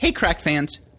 Hey, crack fans.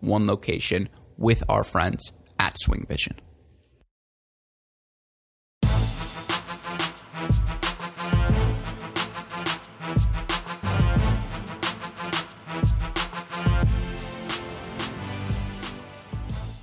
one location with our friends at Swing Vision.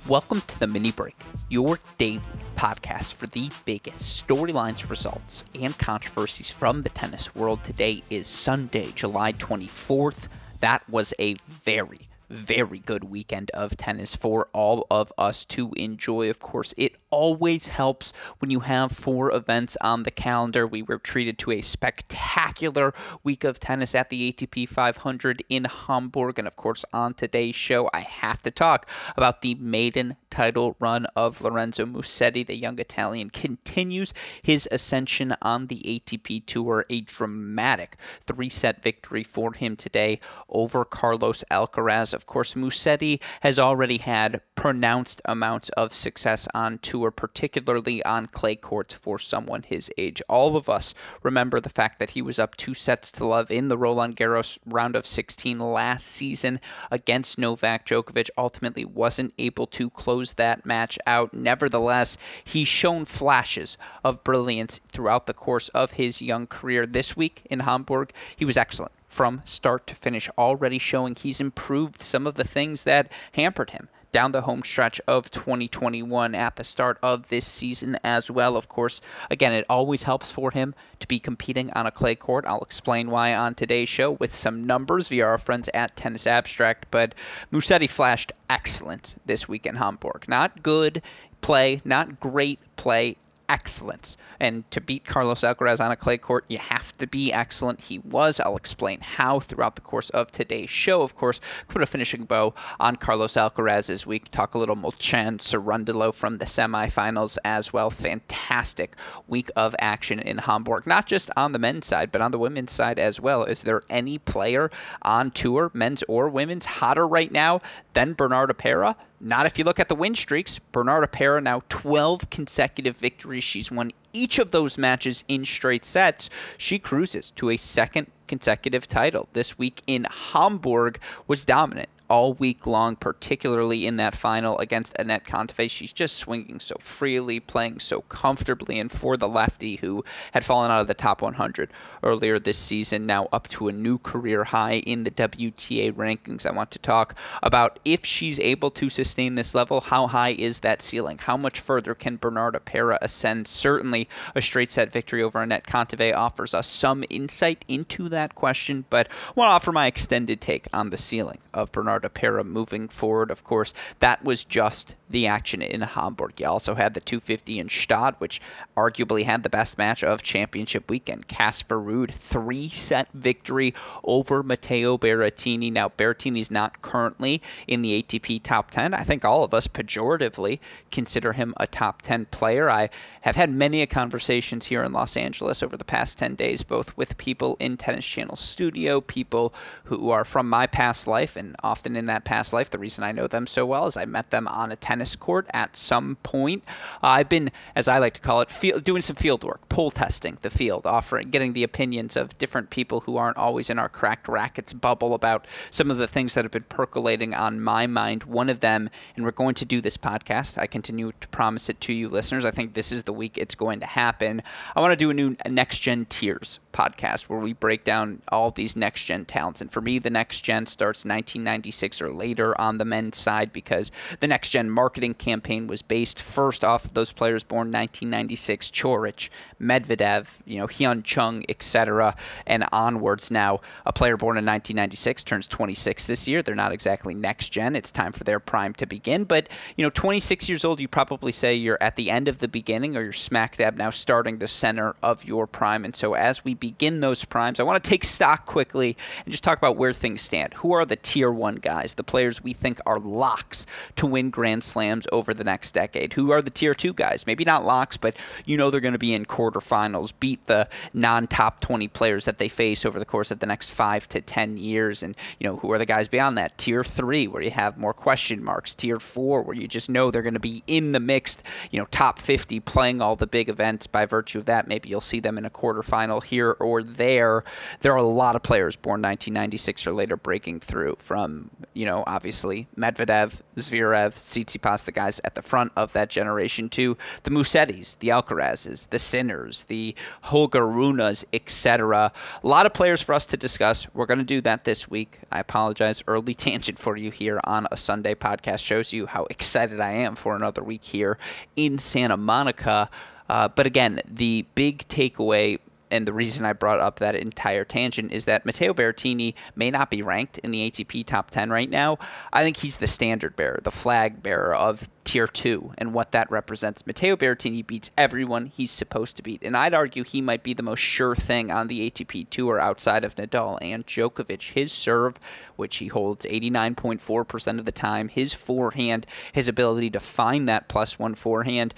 Welcome to the mini break, your daily podcast for the biggest storylines, results, and controversies from the tennis world. Today is Sunday, July 24th. That was a very very good weekend of tennis for all of us to enjoy. Of course, it always helps when you have four events on the calendar. We were treated to a spectacular week of tennis at the ATP 500 in Hamburg. And of course, on today's show, I have to talk about the maiden title run of Lorenzo Musetti. The young Italian continues his ascension on the ATP Tour. A dramatic three set victory for him today over Carlos Alcaraz. Of course, Musetti has already had pronounced amounts of success on tour, particularly on clay courts for someone his age. All of us remember the fact that he was up two sets to love in the Roland Garros round of 16 last season against Novak Djokovic. Ultimately, wasn't able to close that match out. Nevertheless, he's shown flashes of brilliance throughout the course of his young career. This week in Hamburg, he was excellent from start to finish, already showing he's improved some of the things that hampered him down the home stretch of 2021 at the start of this season as well. Of course, again, it always helps for him to be competing on a clay court. I'll explain why on today's show with some numbers via our friends at Tennis Abstract. But Musetti flashed excellent this week in Hamburg. Not good play, not great play, excellence. And to beat Carlos Alcaraz on a clay court, you have to be excellent. He was. I'll explain how throughout the course of today's show. Of course, put a finishing bow on Carlos Alcaraz as we talk a little Molcan Cerundolo from the semifinals as well. Fantastic week of action in Hamburg, not just on the men's side, but on the women's side as well. Is there any player on tour, men's or women's, hotter right now than Bernarda Pera? Not if you look at the win streaks. Bernarda Pera now 12 consecutive victories. She's won each of those matches in straight sets. She cruises to a second consecutive title. This week in Hamburg was dominant all week long, particularly in that final against Anett Kontaveit. She's just swinging so freely, playing so comfortably, and for the lefty who had fallen out of the top 100 earlier this season, now up to a new career high in the WTA rankings. I want to talk about if she's able to sustain this level, how high is that ceiling? How much further can Bernarda Pera ascend? Certainly, a straight set victory over Anett Kontaveit offers us some insight into that question, but I want to offer my extended take on the ceiling of Bernarda Bernarda Pera moving forward. Of course, that was just the action in Hamburg. You also had the 250 in Stade, which arguably had the best match of championship weekend. Casper Ruud, three set victory over Matteo Berrettini. Now, Berrettini's not currently in the ATP top 10. I think all of us pejoratively consider him a top 10 player. I have had many conversations here in Los Angeles over the past 10 days, both with people in Tennis Channel studio, people who are from my past life and often in that past life. The reason I know them so well is I met them on a tennis court at some point. Uh, I've been, as I like to call it, doing some field work, pull testing the field, offering, getting the opinions of different people who aren't always in our Cracked Racquets bubble about some of the things that have been percolating on my mind. One of them, and we're going to do this podcast. I continue to promise it to you, listeners. I think this is the week it's going to happen. I want to do a new next gen tiers podcast where we break down all these next gen talents. And for me, the next gen starts 1996 or later on the men's side because the next gen marketing campaign was based first off of those players born 1996, Coric, Medvedev, you know, Hyun Chung, etc., and onwards. Now, a player born in 1996 turns 26 this year. They're not exactly next gen. It's time for their prime to begin. But, you know, 26 years old, you probably say you're at the end of the beginning or you're smack dab now starting the center of your prime. And so as we begin those primes, I want to take stock quickly and just talk about where things stand. Who are the tier one guys, the players we think are locks to win Grand Slams over the next decade? Who are the tier two guys? Maybe not locks, but you know they're going to be in quarterfinals, beat the non top 20 players that they face over the course of the next five to 10 years. And, you know, who are the guys beyond that? Tier three, where you have more question marks. Tier four, where you just know they're going to be in the mixed, you know, top 50 playing all the big events by virtue of that. Maybe you'll see them in a quarterfinal here or there. There are a lot of players born 1996 or later breaking through from, you know, obviously Medvedev, Zverev, Tsitsipas, the guys at the front of that generation, to the Musettis, the Alcarazes, the Sinners, the Holger Runes, etc. A lot of players for us to discuss. We're going to do that this week. I apologize. Early tangent for you here on a Sunday podcast shows you how excited I am for another week here in Santa Monica. Uh, but again, the big takeaway and the reason I brought up that entire tangent is that Matteo Berrettini may not be ranked in the ATP top 10 right now. I think he's the standard bearer, the flag bearer of tier 2 and what that represents. Matteo Berrettini beats everyone he's supposed to beat, and I'd argue he might be the most sure thing on the ATP tour outside of Nadal and Djokovic. His serve, which he holds 89.4% of the time, his forehand, his ability to find that plus one forehand,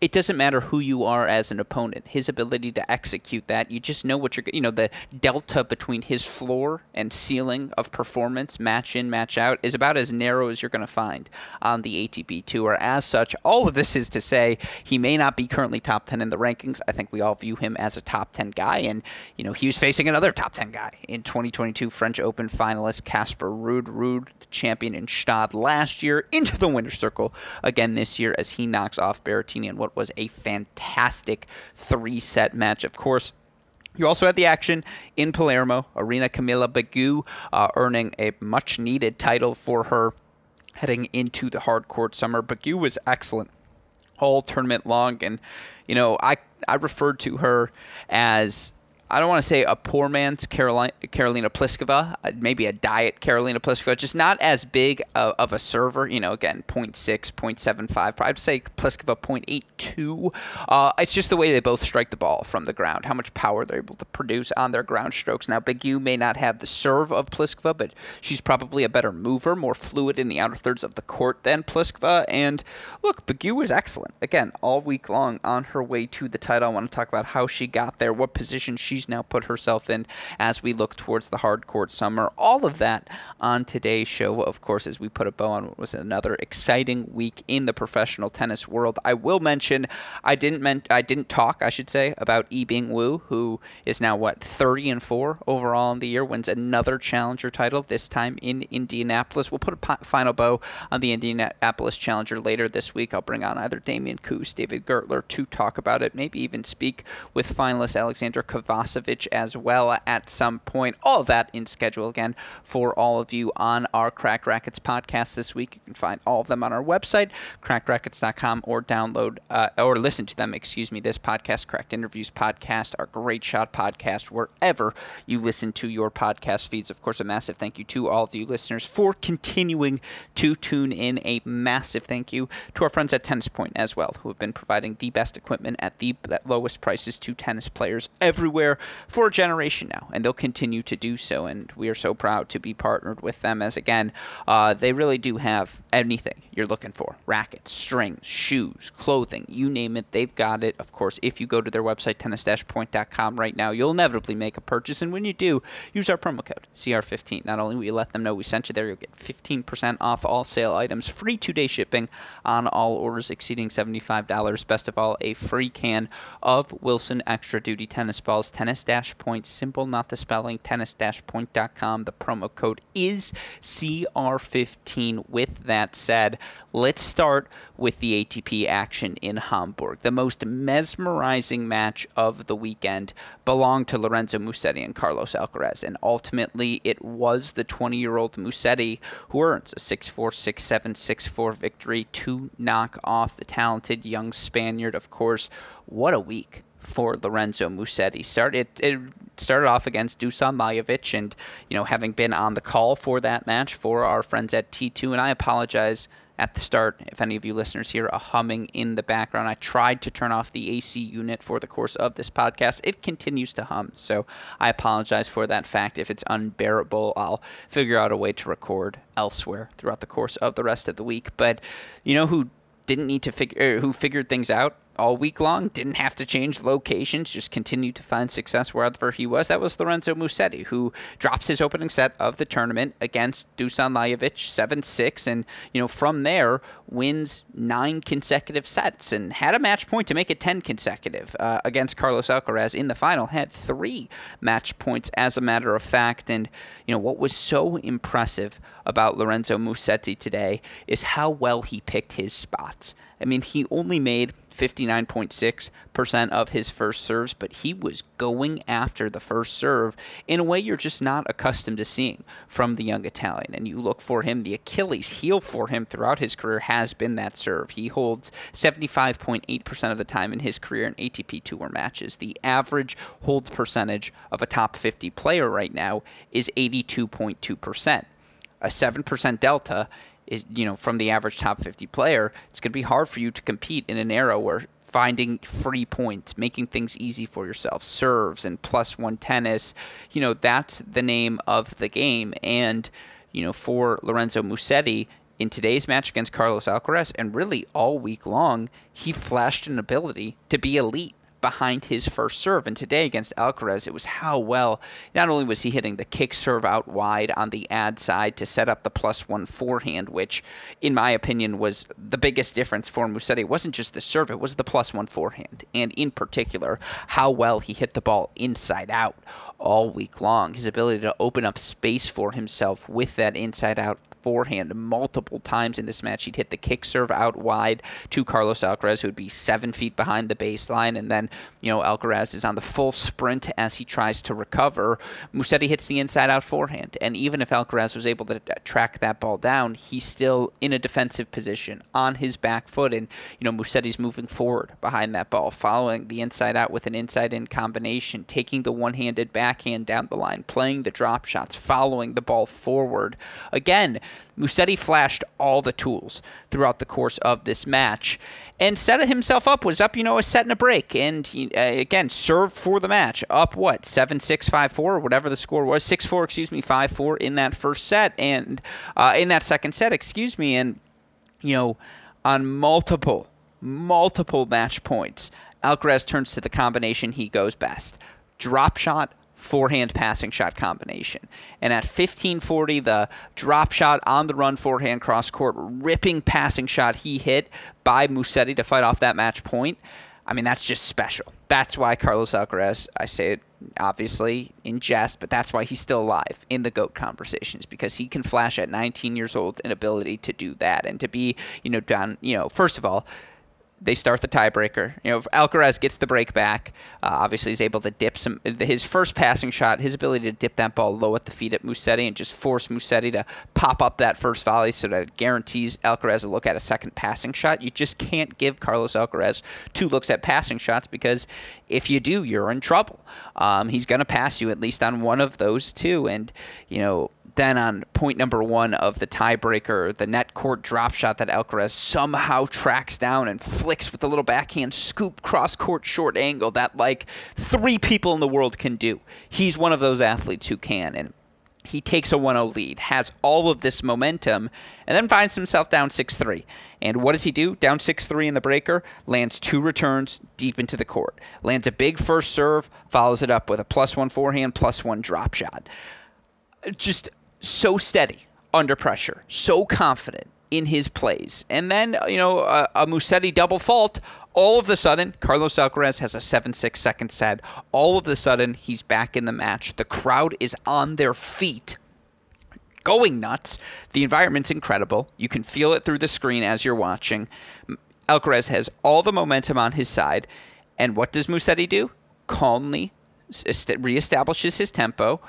it doesn't matter who you are as an opponent. His ability to execute that, you just know what you're, you know, the delta between his floor and ceiling of performance, match in, match out, is about as narrow as you're going to find on the ATP Tour. As such, all of this is to say he may not be currently top 10 in the rankings. I think we all view him as a top 10 guy. And, you know, he was facing another top 10 guy in 2022 French Open finalist Casper Ruud. Ruud, the champion in Stade last year, into the winner's circle again this year as he knocks off Berrettini and what what was a fantastic three set match. Of course, you also had the action in Palermo, Irina Camelia Begu uh, earning a much needed title for her heading into the hard court summer. Begu was excellent all tournament long, and you know I I referred to her as I don't want to say a poor man's Carolina, Karolina Pliskova, uh, maybe a diet Karolina Pliskova, just not as big of, of a server. You know, again, 0.6, 0.75. I'd say Pliskova 0.82. Uh, it's just the way they both strike the ball from the ground, how much power they're able to produce on their ground strokes. Now, Begu may not have the serve of Pliskova, but she's probably a better mover, more fluid in the outer thirds of the court than Pliskova. And look, Begu was excellent. Again, all week long on her way to the title. I want to talk about how she got there, what position she she's now put herself in as we look towards the hard court summer. All of that on today's show, of course, as we put a bow on what was another exciting week in the professional tennis world. I will mention I didn't men- I didn't talk, I should say, about Yibing Wu, who is now what 30 and four overall in the year, wins another challenger title this time in Indianapolis. We'll put a po- final bow on the Indianapolis Challenger later this week. I'll bring on either Damian Kust, David Gertler to talk about it, maybe even speak with finalist Alexander As well at some point. All that in schedule again for all of you on our Cracked Racquets podcast this week. You can find all of them on our website, crackedracquets.com, or download uh, or listen to them, excuse me, this podcast, Cracked Interviews podcast, our Great Shot podcast, wherever you listen to your podcast feeds. Of course, a massive thank you to all of you listeners for continuing to tune in. A massive thank you to our friends at Tennis Point as well, who have been providing the best equipment at the lowest prices to tennis players everywhere for a generation now, and they'll continue to do so. And we are so proud to be partnered with them as, again, uh, they really do have anything you're looking for rackets, strings, shoes, clothing, you name it, they've got it. Of course, if you go to their website, tennis-point.com right now, you'll inevitably make a purchase. And when you do, use our promo code CR15. Not only will you let them know we sent you there, you'll get 15% off all sale items, free two day shipping on all orders exceeding $75. Best of all, a free can of Wilson Extra Duty tennis balls. Tennis Tennis dash Point, simple, not the spelling, tennis-point.com. The promo code is CR15. With that said, let's start with the ATP action in Hamburg. The most mesmerizing match of the weekend belonged to Lorenzo Musetti and Carlos Alcaraz, and ultimately it was the 20 year old Musetti who earns a 6 4, 6 7, 6 4 victory to knock off the talented young Spaniard. Of course, what a week for Lorenzo Musetti. Started it started off against Dusan Lajovic, and you know having been on the call for that match for our friends at T2, and I apologize at the start, if any of you listeners hear a humming in the background, I tried to turn off the AC unit for the course of this podcast. It continues to hum, so I apologize for that fact. If it's unbearable, I'll figure out a way to record elsewhere throughout the course of the rest of the week. But you know who didn't need to figure, er, who figured things out all week long, didn't have to change locations, just continued to find success wherever he was. That was Lorenzo Musetti, who drops his opening set of the tournament against Dusan Lajovic 7 6, and, you know, from there wins nine consecutive sets and had a match point to make it 10 consecutive uh, against Carlos Alcaraz in the final, had three match points as a matter of fact. And, you know, what was so impressive about Lorenzo Musetti today is how well he picked his spots. I mean, he only made 59.6% of his first serves, but he was going after the first serve in a way you're just not accustomed to seeing from the young Italian. And you look for him, the Achilles heel for him throughout his career has been that serve. He holds 75.8% of the time in his career in ATP Tour matches. The average hold percentage of a top 50 player right now is 82.2%. A 7% delta is you know from the average top 50 player, it's going to be hard for you to compete in an era where finding free points, making things easy for yourself, serves and plus one tennis, you know, that's the name of the game. And, you know, for Lorenzo Musetti, in today's match against Carlos Alcaraz, and really all week long, he flashed an ability to be elite behind his first serve. And today against Alcaraz, it was how well, not only was he hitting the kick serve out wide on the ad side to set up the plus one forehand, which, in my opinion, was the biggest difference for Musetti. It wasn't just the serve, it was the plus one forehand. And in particular, how well he hit the ball inside out all week long. His ability to open up space for himself with that inside out forehand multiple times in this match. He'd hit the kick serve out wide to Carlos Alcaraz, who would be seven feet behind the baseline. And then, you know, Alcaraz is on the full sprint as he tries to recover. Musetti hits the inside out forehand. And even if Alcaraz was able to uh, track that ball down, he's still in a defensive position on his back foot. And, you know, Musetti's moving forward behind that ball, following the inside out with an inside in combination, taking the one handed backhand down the line, playing the drop shots, following the ball forward. Again, Musetti flashed all the tools throughout the course of this match and set himself up, was up, you know, a set and a break. And he, uh, again, served for the match. Up what? 7 6, 5 4, whatever the score was. 6 4, excuse me, 5 4 in that first set and uh, in that second set, excuse me. And, you know, on multiple, multiple match points, Alcaraz turns to the combination he goes best drop shot forehand passing shot combination. And at 1540, the drop shot on the run forehand cross court, ripping passing shot he hit by Musetti to fight off that match point. I mean, that's just special. That's why Carlos Alcaraz, I say it obviously in jest, but that's why he's still alive in the GOAT conversations because he can flash at 19 years old an ability to do that and to be, you know, down, you know, first of all, they start the tiebreaker. You know, Alcaraz gets the break back. Uh, obviously, he's able to dip some. His first passing shot, his ability to dip that ball low at the feet at Musetti and just force Musetti to pop up that first volley so that it guarantees Alcaraz a look at a second passing shot. You just can't give Carlos Alcaraz two looks at passing shots because if you do, you're in trouble. Um, he's going to pass you at least on one of those two. And, you know, then on point number one of the tiebreaker, the net court drop shot that Alcaraz somehow tracks down and flicks with a little backhand scoop cross court short angle that like three people in the world can do. He's one of those athletes who can. And he takes a 1 0 lead, has all of this momentum, and then finds himself down 6 3. And what does he do? Down 6 3 in the breaker, lands two returns deep into the court. Lands a big first serve, follows it up with a plus one forehand, plus one drop shot. Just so steady under pressure, so confident in his plays. And then, you know, a, a Musetti double fault. All of a sudden, Carlos Alcaraz has a 7 6 second set. All of a sudden, he's back in the match. The crowd is on their feet, going nuts. The environment's incredible. You can feel it through the screen as you're watching. Alcaraz has all the momentum on his side. And what does Musetti do? Calmly reestablishes his tempo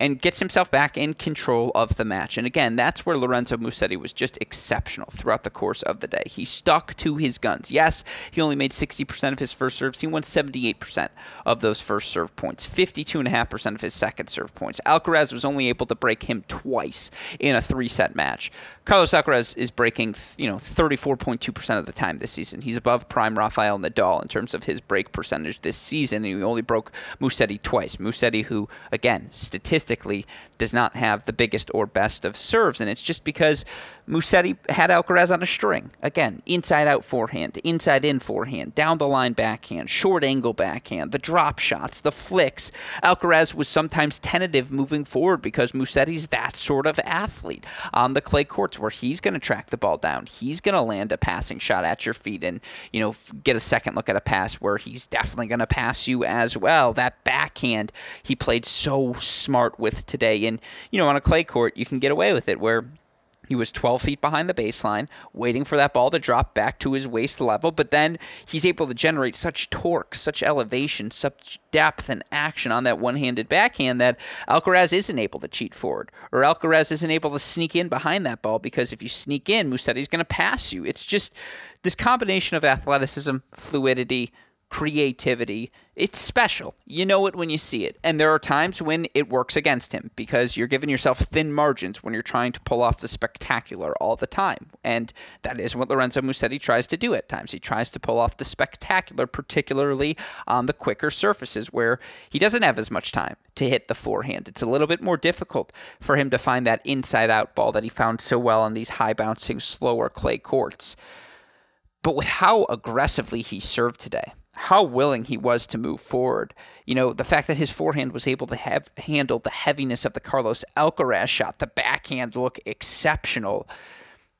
and gets himself back in control of the match. And again, that's where Lorenzo Musetti was just exceptional throughout the course of the day. He stuck to his guns. Yes, he only made 60% of his first serves. He won 78% of those first serve points, 52.5% of his second serve points. Alcaraz was only able to break him twice in a three-set match. Carlos Alcaraz is breaking, you know, 34.2% of the time this season. He's above prime Rafael Nadal in terms of his break percentage this season. And he only broke Musetti twice. Musetti, who, again, statistically does not have the biggest or best of serves. And it's just because Musetti had Alcaraz on a string. Again, inside out forehand, inside in forehand, down the line backhand, short angle backhand, the drop shots, the flicks. Alcaraz was sometimes tentative moving forward because Musetti's that sort of athlete on the clay where he's going to track the ball down. He's going to land a passing shot at your feet and, you know, get a second look at a pass where he's definitely going to pass you as well. That backhand he played so smart with today. And, you know, on a clay court, you can get away with it where he was 12 feet behind the baseline, waiting for that ball to drop back to his waist level, but then he's able to generate such torque, such elevation, such depth and action on that one handed backhand that Alcaraz isn't able to cheat forward, or Alcaraz isn't able to sneak in behind that ball because if you sneak in, Musetti's going to pass you. It's just this combination of athleticism, fluidity, creativity. It's special. You know it when you see it. And there are times when it works against him because you're giving yourself thin margins when you're trying to pull off the spectacular all the time. And that is what Lorenzo Musetti tries to do at times. He tries to pull off the spectacular, particularly on the quicker surfaces where he doesn't have as much time to hit the forehand. It's a little bit more difficult for him to find that inside out ball that he found so well on these high bouncing, slower clay courts. But with how aggressively he served today, how willing he was to move forward. You know, the fact that his forehand was able to have handle the heaviness of the Carlos Alcaraz shot, the backhand look exceptional.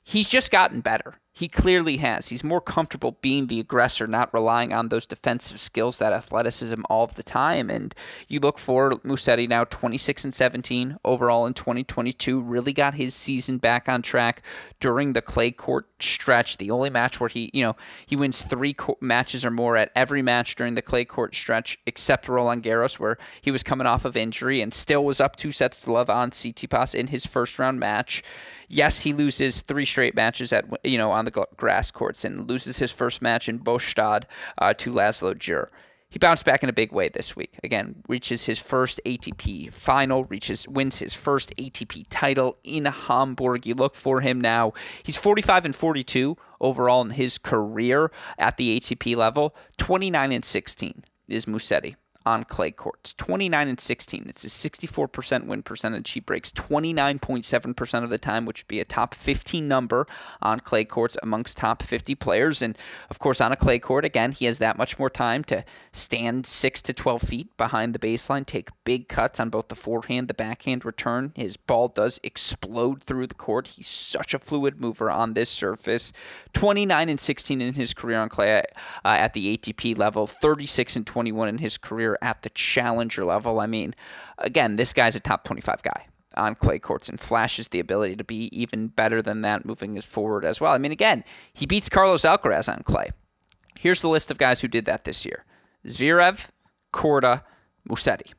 He's just gotten better. He clearly has. He's more comfortable being the aggressor, not relying on those defensive skills, that athleticism all the time. And you look for Musetti now 26 and 17 overall in 2022. Really got his season back on track during the clay court stretch. The only match where he, you know, he wins three co- matches or more at every match during the clay court stretch, except Roland Garros, where he was coming off of injury and still was up two sets to love on Tsitsipas in his first round match. Yes, he loses three straight matches at you know on the grass courts and loses his first match in Bastad uh, to Laslo Djere. He bounced back in a big way this week. Again, reaches his first ATP final, reaches wins his first ATP title in Hamburg. You look for him now. He's 45 and 42 overall in his career at the ATP level. 29 and 16 is Musetti on clay courts. 29 and 16. It's a 64% win percentage. He breaks 29.7% of the time, which would be a top 15 number on clay courts amongst top 50 players. And of course, on a clay court, again, he has that much more time to stand 6 to 12 feet behind the baseline, take big cuts on both the forehand, the backhand return. His ball does explode through the court. He's such a fluid mover on this surface. 29 and 16 in his career on clay uh, at the ATP level, 36 and 21 in his career at the challenger level. I mean, again, this guy's a top 25 guy on clay courts and flashes the ability to be even better than that moving forward as well. I mean, again, he beats Carlos Alcaraz on clay. Here's the list of guys who did that this year Zverev, Korda, Musetti.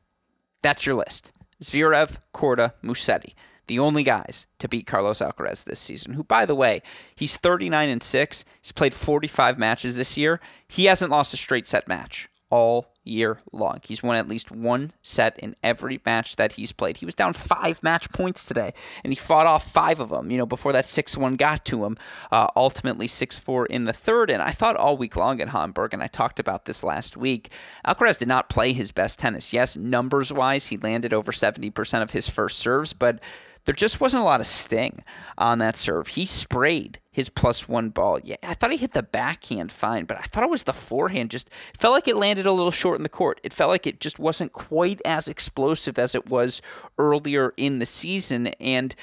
That's your list. Zverev, Korda, Musetti. The only guys to beat Carlos Alcaraz this season, who, by the way, he's 39 and 6. He's played 45 matches this year. He hasn't lost a straight set match all year long. He's won at least one set in every match that he's played. He was down five match points today, and he fought off five of them. You know, before that six one got to him, uh, ultimately six four in the third. And I thought all week long at Hamburg, and I talked about this last week. Alcaraz did not play his best tennis. Yes, numbers wise, he landed over seventy percent of his first serves, but there just wasn't a lot of sting on that serve. He sprayed his plus one ball. Yeah, I thought he hit the backhand fine, but I thought it was the forehand. Just felt like it landed a little short in the court. It felt like it just wasn't quite as explosive as it was earlier in the season. And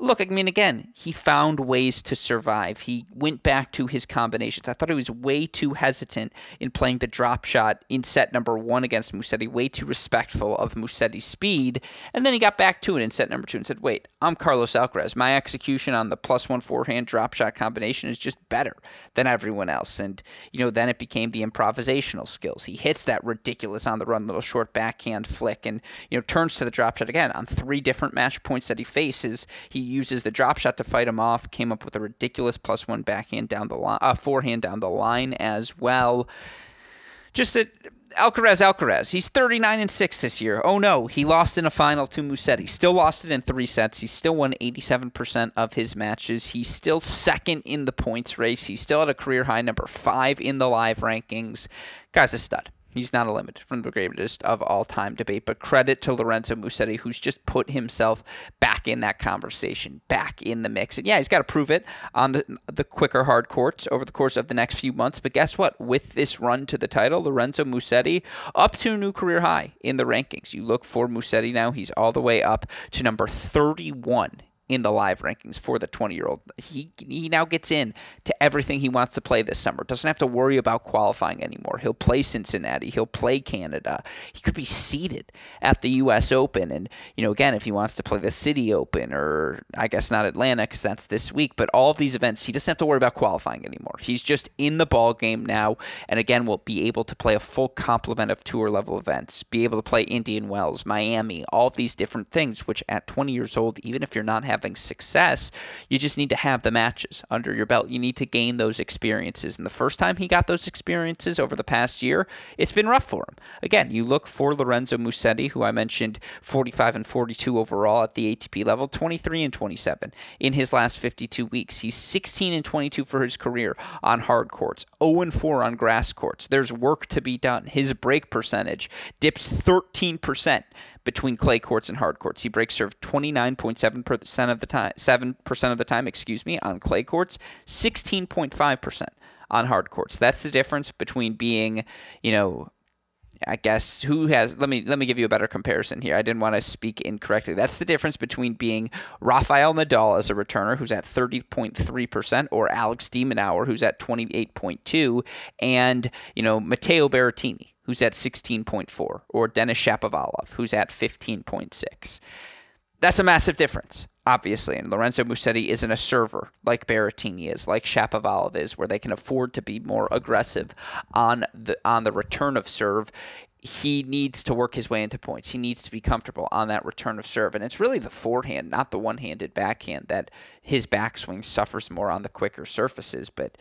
look, I mean, again, he found ways to survive. He went back to his combinations. I thought he was way too hesitant in playing the drop shot in set number one against Musetti, way too respectful of Musetti's speed. And then he got back to it in set number two and said, wait, I'm Carlos Alcaraz. My execution on the plus one forehand drop shot combination is just better than everyone else. And, you know, then it became the improvisational skills. He hits that ridiculous on the run little short backhand flick and, you know, turns to the drop shot again on three different match points that he faces. He uses the drop shot to fight him off. Came up with a ridiculous plus one backhand down the line, uh, forehand down the line as well. Just that Alcaraz, Alcaraz. He's 39 and 6 this year. Oh no, he lost in a final to Musetti. Still lost it in three sets. He still won 87% of his matches. He's still second in the points race. He's still at a career high number five in the live rankings. Guy's a stud. He's not a eliminated from the greatest of all time debate, but credit to Lorenzo Musetti, who's just put himself back in that conversation, back in the mix. And yeah, he's got to prove it on the the quicker hard courts over the course of the next few months. But guess what? With this run to the title, Lorenzo Musetti up to a new career high in the rankings. You look for Musetti now; he's all the way up to number 31 in the live rankings for the 20 year old. He he now gets in to everything he wants to play this summer. Doesn't have to worry about qualifying anymore. He'll play Cincinnati. He'll play Canada. He could be seated at the U.S. Open, and you know again if he wants to play the City Open or I guess not Atlanta because that's this week. But all of these events, he doesn't have to worry about qualifying anymore. He's just in the ball game now, and again will be able to play a full complement of tour level events. Be able to play Indian Wells, Miami, all of these different things. Which at 20 years old, even if you're not having having success. You just need to have the matches under your belt. You need to gain those experiences. And the first time he got those experiences over the past year, it's been rough for him. Again, you look for Lorenzo Musetti, who I mentioned 45 and 42 overall at the ATP level, 23 and 27 in his last 52 weeks. He's 16 and 22 for his career on hard courts, 0 and 4 on grass courts. There's work to be done. His break percentage dips 13% between clay courts and hard courts. He breaks serve 29.7% of the time, 7% of the time, excuse me, on clay courts, 16.5% on hard courts. That's the difference between being, you know, I guess who has let me let me give you a better comparison here. I didn't want to speak incorrectly. That's the difference between being Rafael Nadal as a returner who's at 30.3% or Alex de Minaur who's at 28.2 and, you know, Matteo Berrettini who's at 16.4, or Denis Shapovalov, who's at 15.6. That's a massive difference, obviously. And Lorenzo Musetti isn't a server like Berrettini is, like Shapovalov is, where they can afford to be more aggressive on the on the return of serve. He needs to work his way into points. He needs to be comfortable on that return of serve. And it's really the forehand, not the one handed backhand, that his backswing suffers more on the quicker surfaces. But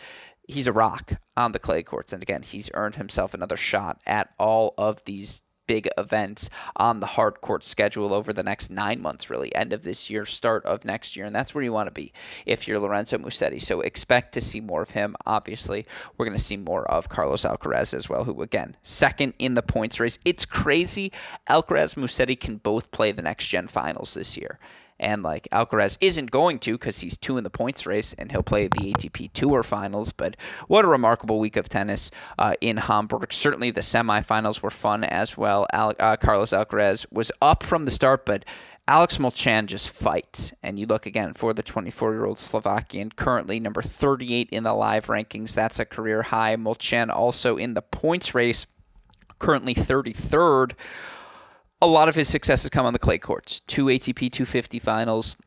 he's a rock on the clay courts. And again, he's earned himself another shot at all of these big events on the hard court schedule over the next nine months, really, end of this year, start of next year. And that's where you want to be if you're Lorenzo Musetti. So expect to see more of him. Obviously, we're going to see more of Carlos Alcaraz as well, who, again, second in the points race. It's crazy. Alcaraz Musetti can both play the next gen finals this year and like Alcaraz isn't going to because he's two in the points race and he'll play the ATP Tour Finals. But what a remarkable week of tennis uh, in Hamburg. Certainly the semifinals were fun as well. Al- uh, Carlos Alcaraz was up from the start, but Alex Molcan just fights. And you look again for the 24 year old Slovakian, currently number 38 in the live rankings. That's a career high. Molcan also in the points race, currently 33rd a lot of his success has come on the clay courts. Two ATP 250 finals,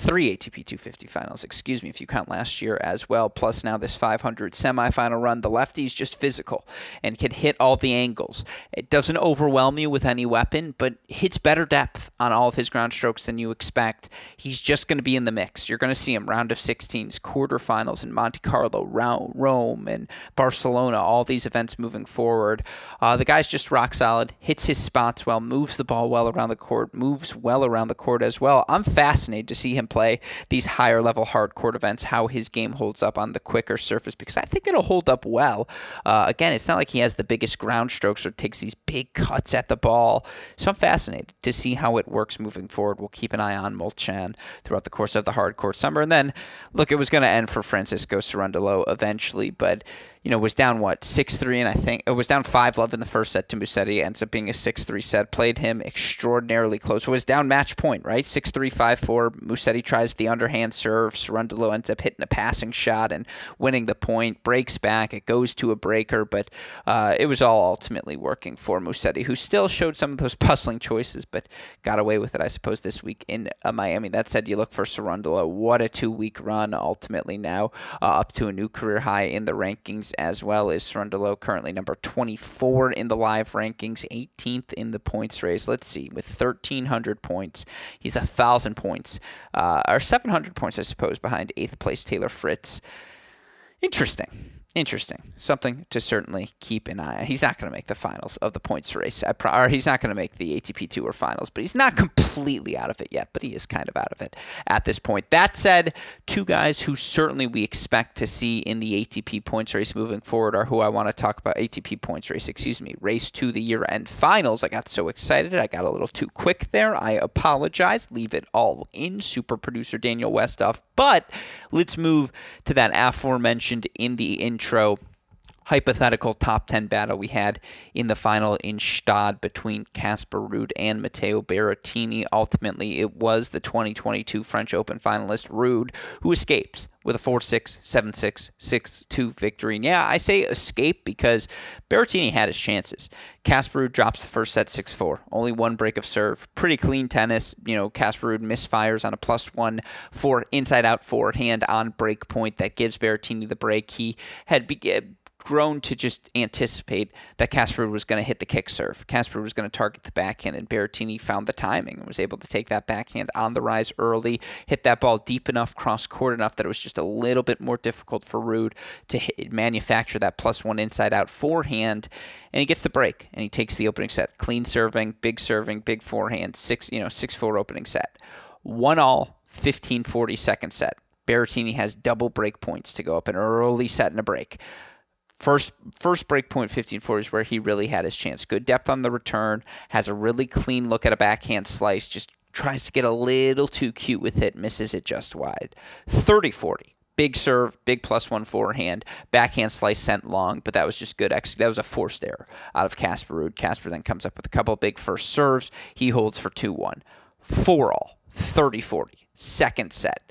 three ATP 250 finals, excuse me, if you count last year as well, plus now this 500 semifinal run. The lefty's just physical and can hit all the angles. It doesn't overwhelm you with any weapon, but hits better depth on all of his ground strokes than you expect. He's just going to be in the mix. You're going to see him round of 16s, quarterfinals in Monte Carlo, Rome, and Barcelona, all these events moving forward. Uh, the guy's just rock solid, hits his spots well, moves the ball well around the court, moves well around the court as well. I'm fascinated to see him play these higher level hard court events, how his game holds up on the quicker surface, because I think it'll hold up well. Uh, again, it's not like he has the biggest ground strokes or takes these big cuts at the ball. So I'm fascinated to see how it works moving forward. We'll keep an eye on Molcan throughout the course of the hard court summer. And then, look, it was going to end for Francisco Cerundolo eventually, but you know, was down what six three, and I think it was down five love in the first set to Musetti. Ends up being a six three set. Played him extraordinarily close. It was down match point, right? Six three five four. Musetti tries the underhand serve. Cerundolo ends up hitting a passing shot and winning the point. Breaks back. It goes to a breaker, but uh, it was all ultimately working for Musetti, who still showed some of those puzzling choices, but got away with it, I suppose, this week in uh, Miami. That said, you look for Cerundolo. What a two week run ultimately now, uh, up to a new career high in the rankings as well as Cerundolo, currently number 24 in the live rankings, 18th in the points race. Let's see, with 1,300 points, he's a 1,000 points, uh, or 700 points, I suppose, behind 8th place Taylor Fritz. Interesting interesting. Something to certainly keep an eye on. He's not going to make the finals of the points race. Pro- or he's not going to make the ATP Tour finals, but he's not completely out of it yet, but he is kind of out of it at this point. That said, two guys who certainly we expect to see in the ATP points race moving forward are who I want to talk about. ATP points race, excuse me, race to the year end finals. I got so excited. I got a little too quick there. I apologize. Leave it all in, super producer Daniel Westoff. But let's move to that aforementioned in the in intro hypothetical top 10 battle we had in the final in Stade between Casper Ruud and Matteo Berrettini. Ultimately, it was the 2022 French Open finalist Ruud who escapes with a 4 6, 7 6, 6 2 victory. And yeah, I say escape because Berrettini had his chances. Casper Ruud drops the first set 6 4. Only one break of serve. Pretty clean tennis. You know, Casper Ruud misfires on a plus one for inside out forehand on break point that gives Berrettini the break. He had be- grown to just anticipate that Casper was going to hit the kick serve. Casper was going to target the backhand, and Berrettini found the timing and was able to take that backhand on the rise early, hit that ball deep enough, cross court enough that it was just a little bit more difficult for Ruud to hit, manufacture that plus one inside out forehand. And he gets the break, and he takes the opening set. Clean serving, big serving, big forehand, six you know six four opening set. One all, 15-40 second set. Berrettini has double break points to go up an early set and a break. First, first break point 15-4 is where he really had his chance. Good depth on the return, has a really clean look at a backhand slice, just tries to get a little too cute with it, misses it just wide. 30-40. Big serve, big plus one forehand, backhand slice sent long, but that was just good. That was a forced error out of Casper Ruud. Casper then comes up with a couple big first serves. He holds for 2 1. 4 all, 30 40. Second set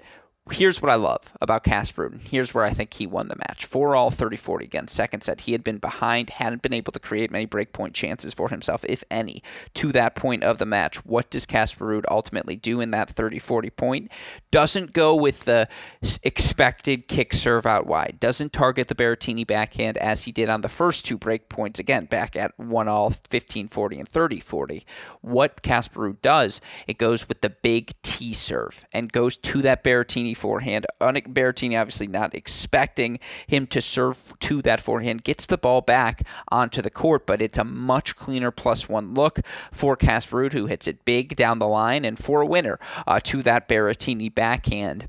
here's what I love about Casper. Here's where I think he won the match. 4 all 30 40 again. Second set. He had been behind, hadn't been able to create many breakpoint chances for himself, if any, to that point of the match. What does Casper ultimately do in that 30 40 point? Doesn't go with the expected kick serve out wide. Doesn't target the Berrettini backhand as he did on the first two breakpoints, again, back at 1 all 15 40 and 30 40. What Casper does, it goes with the big T serve and goes to that Berrettini forehand. Berrettini obviously not expecting him to serve to that forehand. Gets the ball back onto the court, but it's a much cleaner plus one look for Casper Ruud, who hits it big down the line, and for a winner uh, to that Berrettini backhand.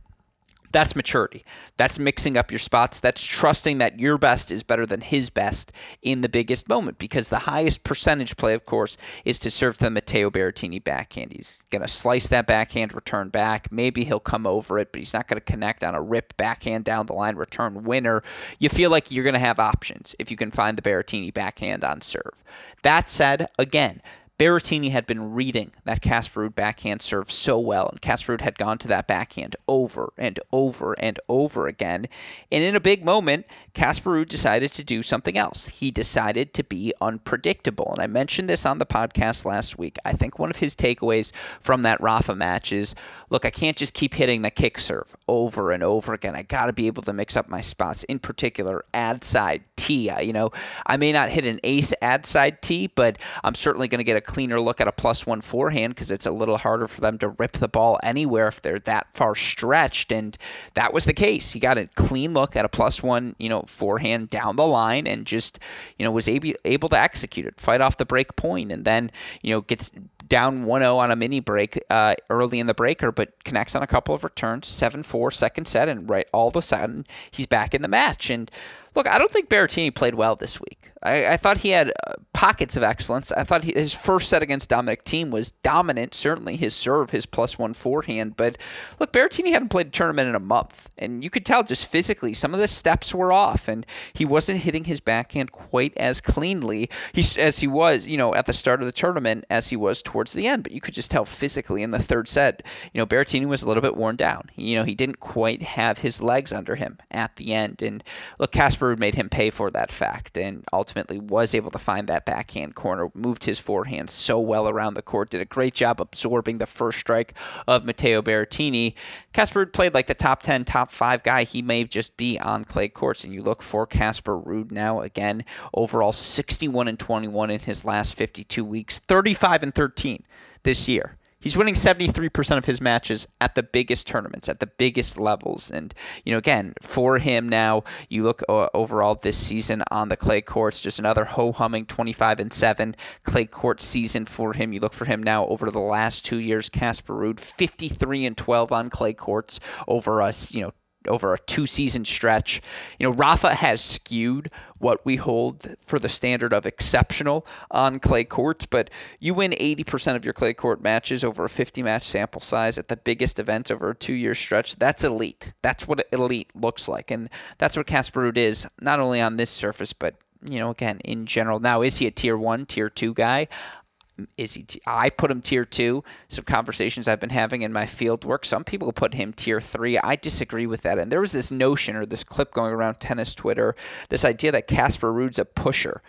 That's maturity. That's mixing up your spots. That's trusting that your best is better than his best in the biggest moment because the highest percentage play, of course, is to serve the Matteo Berrettini backhand. He's going to slice that backhand, return back. Maybe he'll come over it, but he's not going to connect on a rip backhand down the line, return winner. You feel like you're going to have options if you can find the Berrettini backhand on serve. That said, again, Berrettini had been reading that Casper Ruud backhand serve so well, and Casper Ruud had gone to that backhand over and over and over again. And in a big moment, Casper Ruud decided to do something else. He decided to be unpredictable. And I mentioned this on the podcast last week. I think one of his takeaways from that Rafa match is look, I can't just keep hitting the kick serve over and over again. I got to be able to mix up my spots, in particular, ad side tee. You know, I may not hit an ace ad side tee, but I'm certainly going to get a cleaner look at a plus one forehand because it's a little harder for them to rip the ball anywhere if they're that far stretched. And that was the case. He got a clean look at a plus one, you know, forehand down the line and just, you know, was able, able to execute it, fight off the break point, and then, you know, gets down 1-0 on a mini break uh, early in the breaker, but connects on a couple of returns, 7-4 second set, and right all of a sudden he's back in the match. And Look, I don't think Berrettini played well this week. I, I thought he had uh, pockets of excellence. I thought he, his first set against Dominic Thiem was dominant. Certainly his serve, his plus one forehand. But look, Berrettini hadn't played a tournament in a month, and you could tell just physically some of the steps were off, and he wasn't hitting his backhand quite as cleanly he, as he was, you know, at the start of the tournament as he was towards the end. But you could just tell physically in the third set, you know, Berrettini was a little bit worn down. You know, he didn't quite have his legs under him at the end. And look, Casper Casper made him pay for that fact and ultimately was able to find that backhand corner, moved his forehand so well around the court, did a great job absorbing the first strike of Matteo Berrettini. Casper played like the top 10, top 5 guy he may just be on clay courts. And you look for Casper Ruud now, again, overall 61 and 21 in his last 52 weeks, 35 and 13 this year. He's winning 73% of his matches at the biggest tournaments, at the biggest levels. And, you know, again, for him now, you look uh, overall this season on the clay courts, just another ho humming 25 and 7 clay court season for him. You look for him now over the last two years, Casper Ruud, 53 and 12 on clay courts over us, you know, over a two season stretch. You know, Rafa has skewed what we hold for the standard of exceptional on clay courts, but you win 80% of your clay court matches over a 50 match sample size at the biggest event over a two year stretch. That's elite. That's what elite looks like. And that's what Casper is, not only on this surface, but you know, again, in general. Now, is he a tier one, tier two guy? Is he? T- I put him tier two. Some conversations I've been having in my field work. Some people put him tier three. I disagree with that. And there was this notion or this clip going around tennis Twitter, this idea that Casper Ruud's a pusher.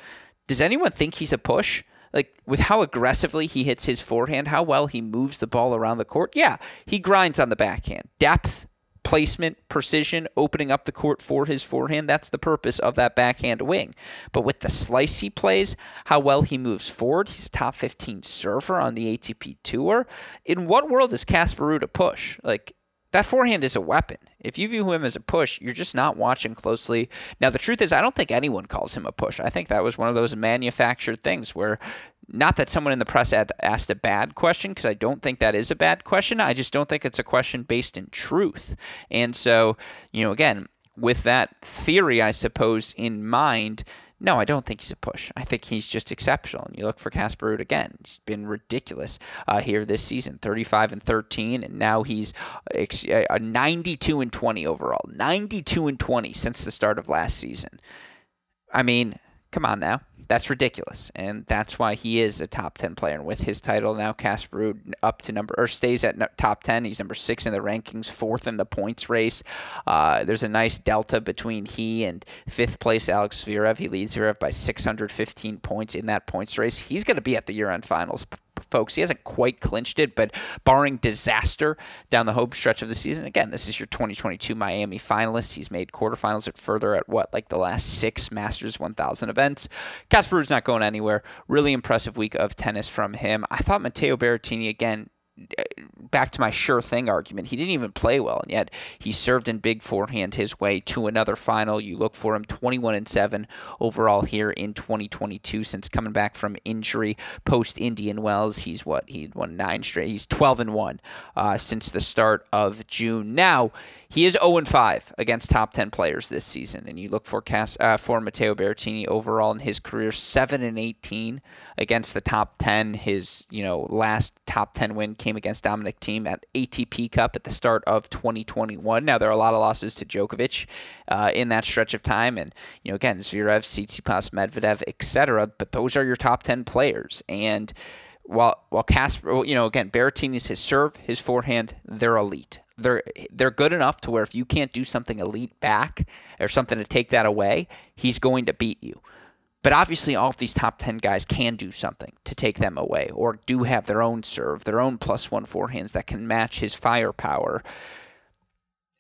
Does anyone think he's a push? Like with how aggressively he hits his forehand, how well he moves the ball around the court. Yeah, he grinds on the backhand. Depth, placement, precision, opening up the court for his forehand. That's the purpose of that backhand wing. But with the slice he plays, how well he moves forward, he's a top 15 server on the ATP Tour. In what world is Ruud a push? Like, that forehand is a weapon. If you view him as a push, you're just not watching closely. Now, the truth is, I don't think anyone calls him a push. I think that was one of those manufactured things where not that someone in the press had asked a bad question, because I don't think that is a bad question. I just don't think it's a question based in truth. And so, you know, again, with that theory, I suppose, in mind, no, I don't think he's a push. I think he's just exceptional. And you look for Casper Ruud again; he's been ridiculous uh, here this season, 35 and 13, and now he's uh, a 92 and 20 overall, 92 and 20 since the start of last season. I mean, come on now. That's ridiculous, and that's why he is a top ten player. And with his title now, Casper Ruud up to number or stays at top ten. He's number six in the rankings, fourth in the points race. Uh, there's a nice delta between he and fifth place Alex Zverev. He leads Zverev by 615 points in that points race. He's going to be at the year-end finals folks. He hasn't quite clinched it, but barring disaster down the home stretch of the season, again, this is your 2022 Miami finalist. He's made quarterfinals at further at what, like the last six Masters 1000 events. Casper is not going anywhere. Really impressive week of tennis from him. I thought Matteo Berrettini, again, back to my sure thing argument. He didn't even play well, and yet he served in big forehand his way to another final. You look for him 21 and 7 overall here in 2022 since coming back from injury post Indian Wells. He's what? He won nine straight. He's 12 and 1 uh, since the start of June. Now, he is 0 5 against top 10 players this season, and you look for Cas- uh, for Matteo Berrettini overall in his career 7 and 18 against the top 10. His you know last top 10 win came against Dominic Thiem at ATP Cup at the start of 2021. Now there are a lot of losses to Djokovic uh, in that stretch of time, and you know again Zverev, Tsitsipas, Medvedev, etc. But those are your top 10 players, and while while Casper, you know, again, Berrettini's his serve, his forehand, they're elite. They're they're good enough to where if you can't do something elite back or something to take that away, he's going to beat you. But obviously, all of these top 10 guys can do something to take them away or do have their own serve, their own plus one forehands that can match his firepower.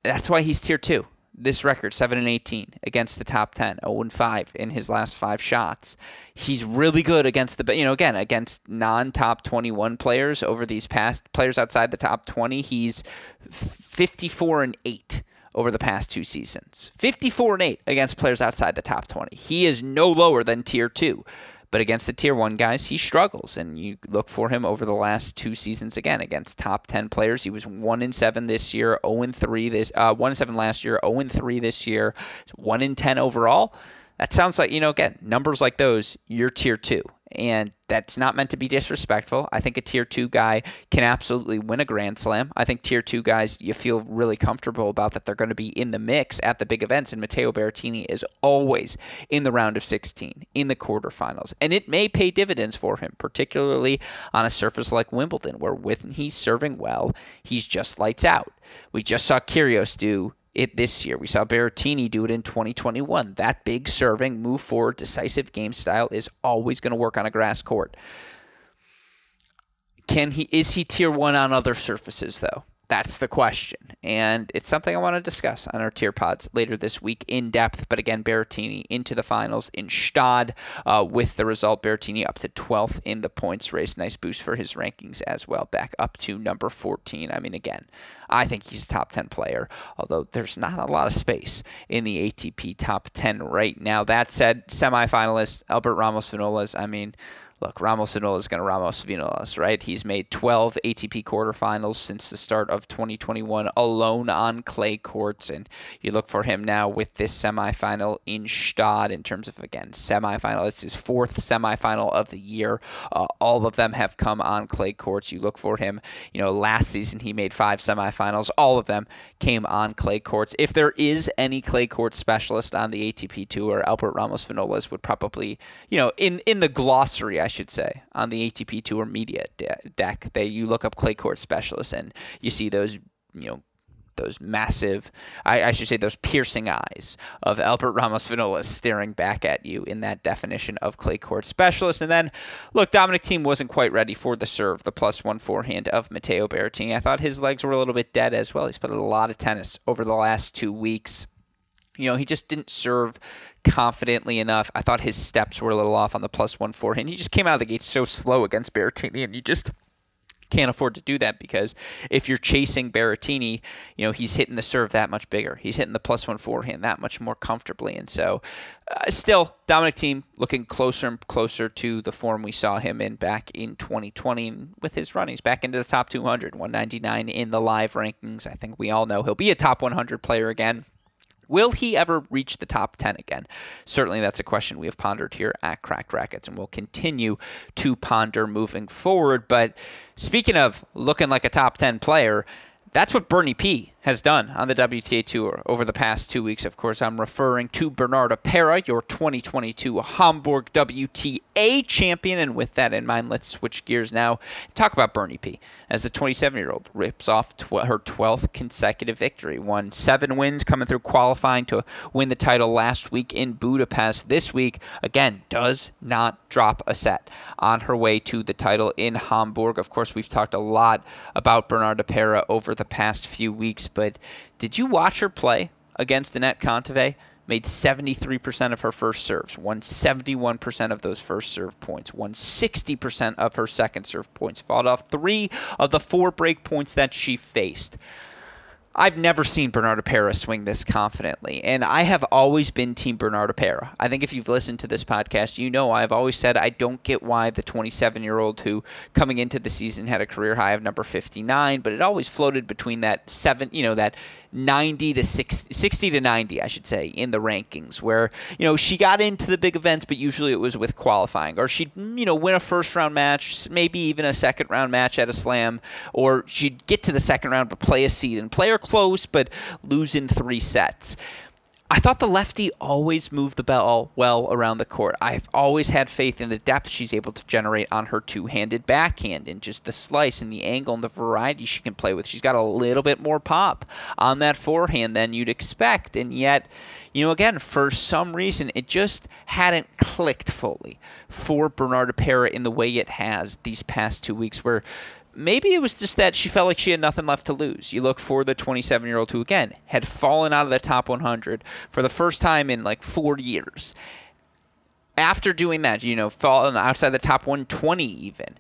That's why he's tier two this record 7 and 18 against the top 10 0 and 5 in his last 5 shots. He's really good against the you know again against non-top 21 players over these past players outside the top 20 he's 54 and 8 over the past two seasons. 54 and 8 against players outside the top 20 he is no lower than tier 2 but against the tier one guys, he struggles, and you look for him over the last two seasons again against top ten players. He was one in seven this year, zero oh and three this, uh, one in seven last year, zero oh and three this year, one in ten overall. That sounds like you know again numbers like those. You're tier two, and that's not meant to be disrespectful. I think a tier two guy can absolutely win a Grand Slam. I think tier two guys, you feel really comfortable about that they're going to be in the mix at the big events. And Matteo Berrettini is always in the round of 16, in the quarterfinals. And it may pay dividends for him, particularly on a surface like Wimbledon, where when he's serving well, he's just lights out. We just saw Kyrgios do it this year. We saw Berrettini do it in 2021. That big serving, move forward, decisive game style is always going to work on a grass court. Can he is he tier 1 on other surfaces though? That's the question. And it's something I want to discuss on our tier pods later this week in depth. But again, Berrettini into the finals in Bastad uh, with the result. Berrettini up to 12th in the points race. Nice boost for his rankings as well, back up to number 14. I mean, again, I think he's a top 10 player, although there's not a lot of space in the ATP top 10 right now. That said, semifinalist Albert Ramos Vinolas, I mean, look, Ramos Vinola is going to Ramos Vinolas, right? He's made 12 ATP quarterfinals since the start of 2021 alone on clay courts, and you look for him now with this semifinal in Bastad in terms of, again, semifinal. It's his fourth semifinal of the year. Uh, all of them have come on clay courts. You look for him, you know, last season he made five semifinals. All of them came on clay courts. If there is any clay court specialist on the ATP Tour, Albert Ramos Vinolas would probably, you know, in, in the glossary, I should say, on the ATP Tour media de- deck. That you look up clay court specialists and you see those, you know, those massive, I, I, should say, those piercing eyes of Albert Ramos Vinolas staring back at you in that definition of clay court specialist. And then, look, Dominic Thiem wasn't quite ready for the serve, the plus one forehand of Matteo Berrettini. I thought his legs were a little bit dead as well. He's played a lot of tennis over the last two weeks. You know, he just didn't serve confidently enough. I thought his steps were a little off on the plus one forehand. He just came out of the gate so slow against Berrettini, and you just can't afford to do that because if you're chasing Berrettini, you know, he's hitting the serve that much bigger. He's hitting the plus one forehand that much more comfortably. And so, uh, still, Dominic Thiem looking closer and closer to the form we saw him in back in 2020 with his runnings back into the top 200, 199 in the live rankings. I think we all know he'll be a top 100 player again. Will he ever reach the top 10 again? Certainly, that's a question we have pondered here at Cracked Racquets and will continue to ponder moving forward. But speaking of looking like a top 10 player, that's what Bernie P has done on the WTA Tour over the past two weeks. Of course, I'm referring to Bernarda Pera, your 2022 Hamburg WTA champion. And with that in mind, let's switch gears now talk about Bernie P. As the 27 year old rips off tw- her 12th consecutive victory, won seven wins coming through qualifying to win the title last week in Budapest. This week, again, does not drop a set on her way to the title in Hamburg. Of course, we've talked a lot about Bernarda Pera over the past few weeks but did you watch her play against Anett Kontaveit? Made 73% of her first serves, won 71% of those first serve points, won 60% of her second serve points, fought off three of the four break points that she faced. I've never seen Bernarda Pera swing this confidently, and I have always been Team Bernarda Pera. I think if you've listened to this podcast, you know I've always said I don't get why the 27 year old who coming into the season had a career high of number 59, but it always floated between that seven, you know, that 90 to 60, 60 to 90, I should say, in the rankings, where, you know, she got into the big events, but usually it was with qualifying, or she'd, you know, win a first round match, maybe even a second round match at a slam, or she'd get to the second round but play a seed and play her close, but losing three sets. I thought the lefty always moved the ball well around the court. I've always had faith in the depth she's able to generate on her two handed backhand and just the slice and the angle and the variety she can play with. She's got a little bit more pop on that forehand than you'd expect. And yet, you know, again, for some reason, it just hadn't clicked fully for Bernarda Pera in the way it has these past two weeks, where maybe it was just that she felt like she had nothing left to lose. You look for the 27 year old who, again, had fallen out of the top 100 for the first time in like four years. After doing that, you know, falling outside the top 120 even,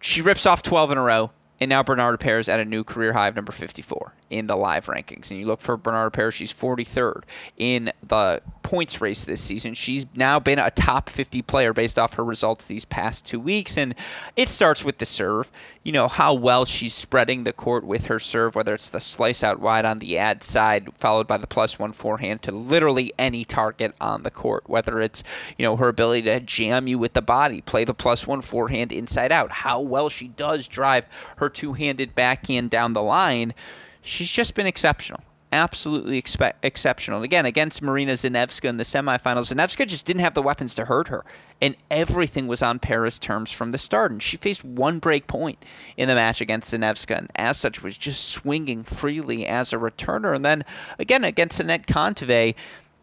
she rips off 12 in a row. And now Bernarda Pera is at a new career high of number 54 in the live rankings. And you look for Bernarda Pera, she's 43rd in the points race this season. She's now been a top 50 player based off her results these past two weeks. And it starts with the serve. You know, how well she's spreading the court with her serve, whether it's the slice out wide on the ad side, followed by the plus one forehand to literally any target on the court, whether it's, you know, her ability to jam you with the body, play the plus one forehand inside out, how well she does drive her two handed backhand down the line she's just been exceptional. Absolutely expe- exceptional. Again, against Maryna Zanevska in the semifinals, Zanevska just didn't have the weapons to hurt her. And everything was on Pera's terms from the start. And she faced one break point in the match against Zanevska, and as such was just swinging freely as a returner. And then again, against Anett Kontaveit,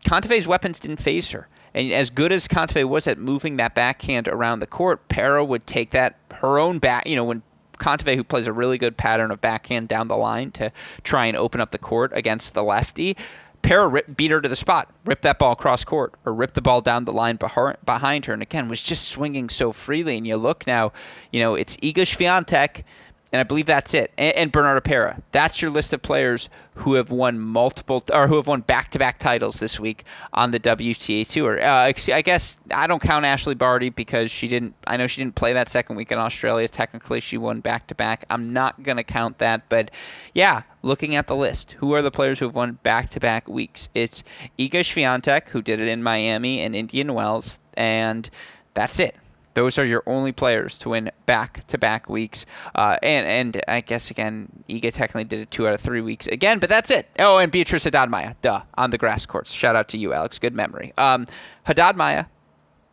Kontaveit's weapons didn't phase her. And as good as Kontaveit was at moving that backhand around the court, Pera would take that her own back. You know, when Kontaveit, who plays a really good pattern of backhand down the line to try and open up the court against the lefty. Pera rip, beat her to the spot, rip that ball across court, or rip the ball down the line behind her, and again was just swinging so freely. And you look now, you know it's Iga Swiatek and I believe that's it. And, and Bernarda Pera. That's your list of players who have won multiple or who have won back-to-back titles this week on the WTA Tour. Uh, I guess I don't count Ashleigh Barty because she didn't. I know she didn't play that second week in Australia. Technically, she won back-to-back. I'm not gonna count that, but yeah, looking at the list, who are the players who have won back-to-back weeks? It's Iga Swiatek, who did it in Miami and Indian Wells, and that's it. Those are your only players to win back to back weeks. Uh, and and I guess again, Iga technically did it two out of three weeks again, but that's it. Oh, and Beatriz Haddad Maia, duh, on the grass courts. Shout out to you, Alex. Good memory. Um, Haddad Maia,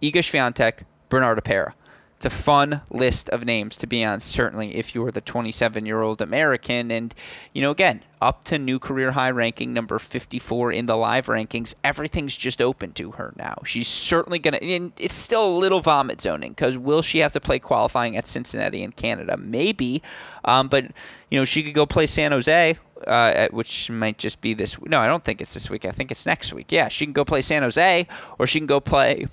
Iga Swiatek, Bernarda Pera. It's a fun list of names to be on, certainly, if you are the 27 year old American. And, you know, again, up to new career high ranking, number 54 in the live rankings. Everything's just open to her now. She's certainly going to, and it's still a little vomit zoning because will she have to play qualifying at Cincinnati in Canada? Maybe. Um, but, you know, she could go play San Jose uh, which might just be this. No, I don't think it's this week. I think it's next week. Yeah, she can go play San Jose, or she can go play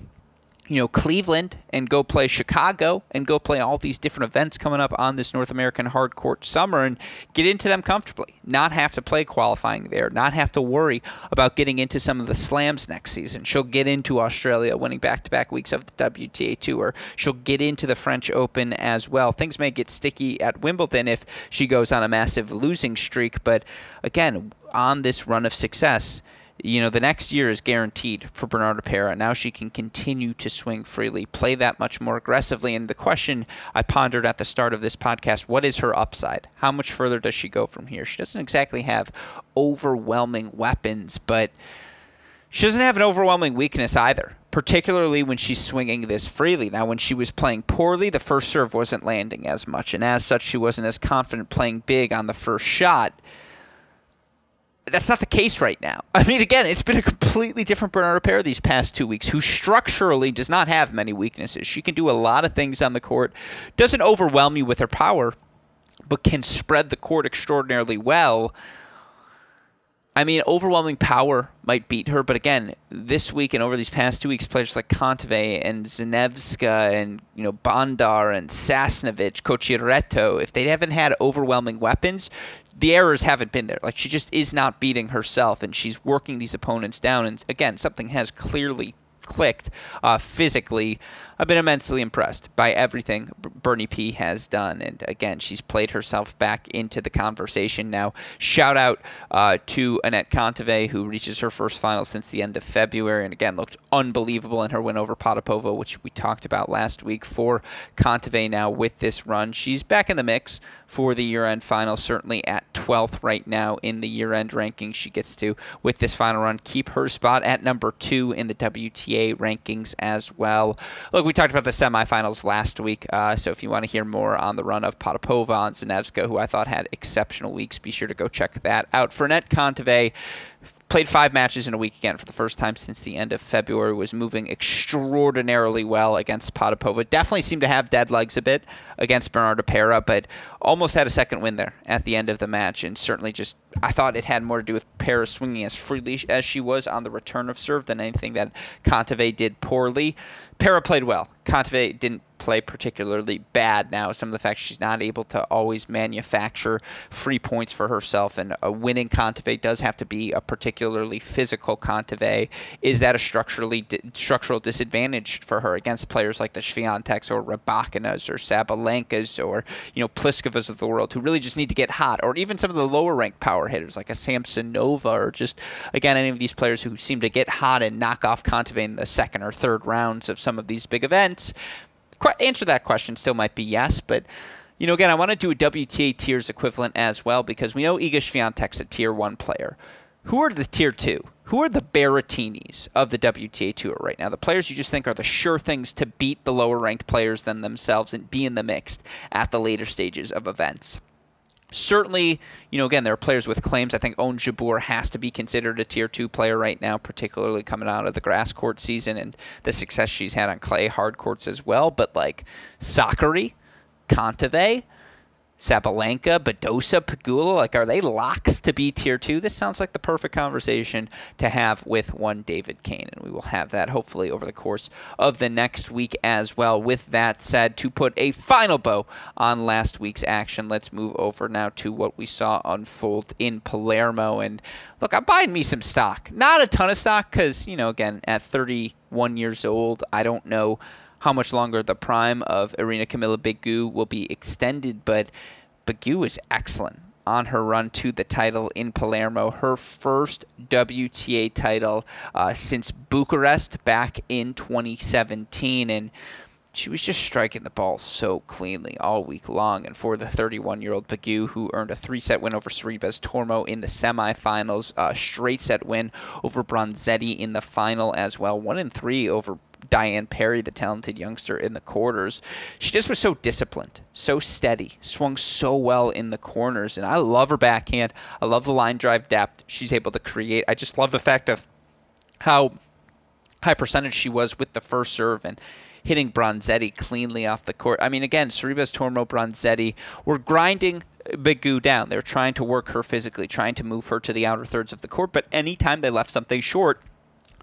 you know, Cleveland and go play Chicago and go play all these different events coming up on this North American hard court summer and get into them comfortably. Not have to play qualifying there, not have to worry about getting into some of the slams next season. She'll get into Australia winning back to back weeks of the WTA Tour. She'll get into the French Open as well. Things may get sticky at Wimbledon if she goes on a massive losing streak, but again, on this run of success, you know, the next year is guaranteed for Bernarda Pera. Now she can continue to swing freely, play that much more aggressively. And the question I pondered at the start of this podcast what is her upside? How much further does she go from here? She doesn't exactly have overwhelming weapons, but she doesn't have an overwhelming weakness either, particularly when she's swinging this freely. Now, when she was playing poorly, the first serve wasn't landing as much, and as such, she wasn't as confident playing big on the first shot that's not the case right now. I mean, again, it's been a completely different Bernarda Pera these past two weeks, who structurally does not have many weaknesses. She can do a lot of things on the court, doesn't overwhelm you with her power, but can spread the court extraordinarily well. I mean, overwhelming power might beat her, but again, this week and over these past two weeks, players like Kontaveit and Zanevska and you know Bondar and Sasnovich, Cocciaretto, if they haven't had overwhelming weapons, the errors haven't been there. Like she just is not beating herself, and she's working these opponents down. And again, something has clearly clicked uh, physically. I've been immensely impressed by everything Bernie P has done. And again, she's played herself back into the conversation now. Shout out uh, to Anett Kontaveit, who reaches her first final since the end of February. And again, looked unbelievable in her win over Potapova, which we talked about last week. For Kontaveit now with this run, she's back in the mix for the year end final, certainly at 12th right now in the year end ranking. She gets to, with this final run, keep her spot at number two in the WTA rankings as well. Look, we talked about the semifinals last week, uh, so if you want to hear more on the run of Potapova and Zanevska, who I thought had exceptional weeks, be sure to go check that out. For Anett Kontaveit, played five matches in a week again for the first time since the end of February. Was moving extraordinarily well against Potapova. Definitely seemed to have dead legs a bit against Bernarda Pera, but almost had a second win there at the end of the match. And certainly just, I thought it had more to do with Pera swinging as freely as she was on the return of serve than anything that Kontaveit did poorly. Pera played well. Kontaveit didn't play particularly bad now. Some of the fact she's not able to always manufacture free points for herself, and a winning Kontaveit does have to be a particularly physical Kontaveit. Is that a structurally di- structural disadvantage for her against players like the Swiatek's or Rybakinas or Sabalenkas or you know Pliskovas of the world who really just need to get hot, or even some of the lower ranked power hitters like a Samsonova or just again any of these players who seem to get hot and knock off Kontaveit in the second or third rounds of some of these big events answer that question still might be yes, but you know, again, I want to do a WTA tiers equivalent as well because we know Iga Swiatek's a tier one player. Who are the tier two? Who are the Berrettinis of the WTA tour right now? The players you just think are the sure things to beat the lower ranked players than themselves and be in the mix at the later stages of events. Certainly, you know, again, there are players with claims. I think Ons Jabeur has to be considered a tier two player right now, particularly coming out of the grass court season and the success she's had on clay hard courts as well. But like Sakkari, Kontaveit, Sabalenka, Badosa, Pegula, like are they locks to be tier two? This sounds like the perfect conversation to have with one David Kane, and we will have that hopefully over the course of the next week as well. With that said, to put a final bow on last week's action, let's move over now to what we saw unfold in Palermo. And look, I'm buying me some stock, not a ton of stock, because you know, again, at 31 years old, I don't know how much longer the prime of Irina Camelia Begu will be extended, but Begu is excellent on her run to the title in Palermo, her first WTA title uh, since Bucharest back in 2017. And she was just striking the ball so cleanly all week long. And for the 31 year old Begu, who earned a three set win over Sorribes Tormo in the semifinals, a straight set win over Bronzetti in the final as well, one and three over Diane Parry, the talented youngster in the quarters. She just was so disciplined, so steady, swung so well in the corners, and I love her backhand. I love the line drive depth she's able to create. I just love the fact of how high percentage she was with the first serve and hitting Bronzetti cleanly off the court. I mean, again, Sorribes Tormo Bronzetti were grinding Begu down. They were trying to work her physically, trying to move her to the outer thirds of the court, but anytime they left something short,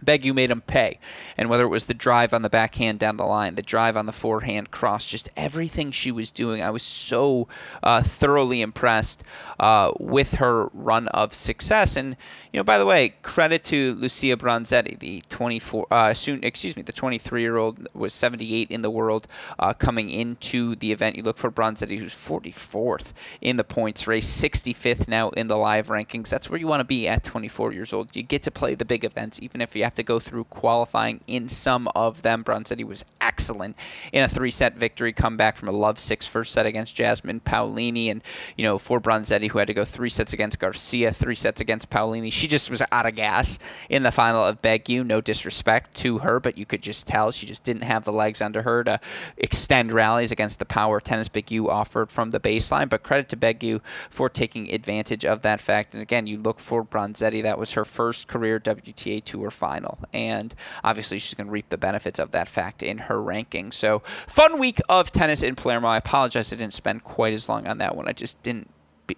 Begu made him pay. And whether it was the drive on the backhand down the line, the drive on the forehand cross, just everything she was doing, I was so uh, thoroughly impressed uh, with her run of success. And you know, by the way, credit to Lucia Bronzetti, the 24, uh, soon, excuse me, the 23-year-old was 78 in the world uh, coming into the event. You look for Bronzetti, who's 44th in the points race, 65th now in the live rankings. That's where you want to be at 24 years old. You get to play the big events, even if you have have to go through qualifying in some of them. Bronzetti was excellent in a three set victory, come back from a love six first set against Jasmine Paolini. And, you know, for Bronzetti, who had to go three sets against Garcia, three sets against Paolini, she just was out of gas in the final of Begu. No disrespect to her, but you could just tell she just didn't have the legs under her to extend rallies against the power tennis Begu offered from the baseline. But credit to Begu for taking advantage of that fact. And again, you look for Bronzetti. That was her first career WTA Tour final final. And obviously, she's going to reap the benefits of that fact in her ranking. So, fun week of tennis in Palermo. I apologize I didn't spend quite as long on that one. I just didn't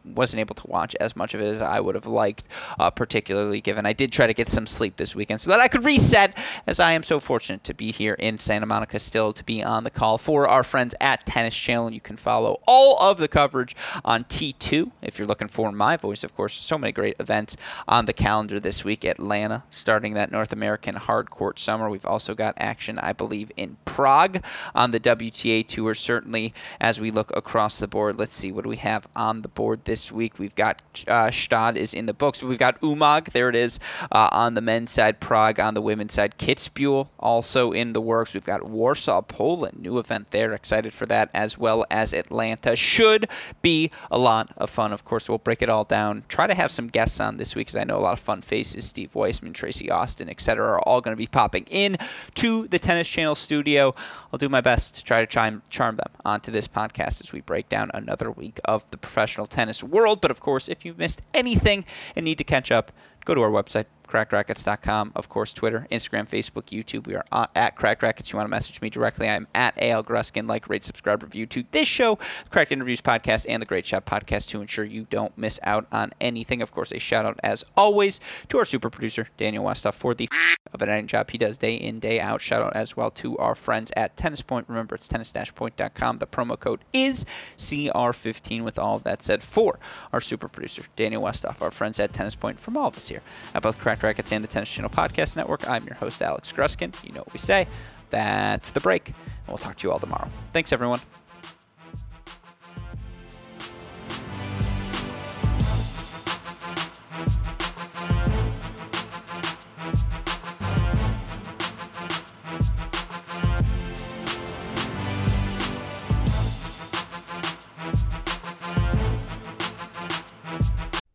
wasn't able to watch as much of it as I would have liked, uh, particularly given I did try to get some sleep this weekend so that I could reset, as I am so fortunate to be here in Santa Monica still to be on the call for our friends at Tennis Channel. You can follow all of the coverage on T2 if you're looking for my voice, of course. So many great events on the calendar this week. Atlanta starting that North American hard court summer. We've also got action, I believe, in Prague on the WTA Tour. Certainly, as we look across the board, let's see what do we have on the board this week. We've got uh, Bastad is in the books. We've got Umag. There it is uh, on the men's side. Prague on the women's side. Kitzbühel also in the works. We've got Warsaw, Poland. New event there. Excited for that as well as Atlanta. Should be a lot of fun. Of course, we'll break it all down. Try to have some guests on this week because I know a lot of fun faces. Steve Weissman, Tracy Austin, etc. are all going to be popping in to the Tennis Channel studio. I'll do my best to try to charm, charm them onto this podcast as we break down another week of the professional tennis world. But of course, if you've missed anything and need to catch up, go to our website, crackedracquets.com. Of course, Twitter, Instagram, Facebook, YouTube. We are uh, at Cracked Racquets. You want to message me directly, I'm at AL Gruskin. Like, rate, subscribe, review to this show, the Cracked Interviews podcast, and the Great Shot podcast to ensure you don't miss out on anything. Of course, a shout out, as always, to our super producer, Daniel Westoff, for the of an editing job he does day in, day out. Shout out as well to our friends at Tennis Point. Remember, it's tennis-point.com. The promo code is CR15. With all that said, for our super producer, Daniel Westoff, our friends at Tennis Point, from all of us here at both Cracked Racquets and the Tennis Channel Podcast Network, I'm your host, Alex Gruskin. You know what we say. That's the break. And we'll talk to you all tomorrow. Thanks, everyone.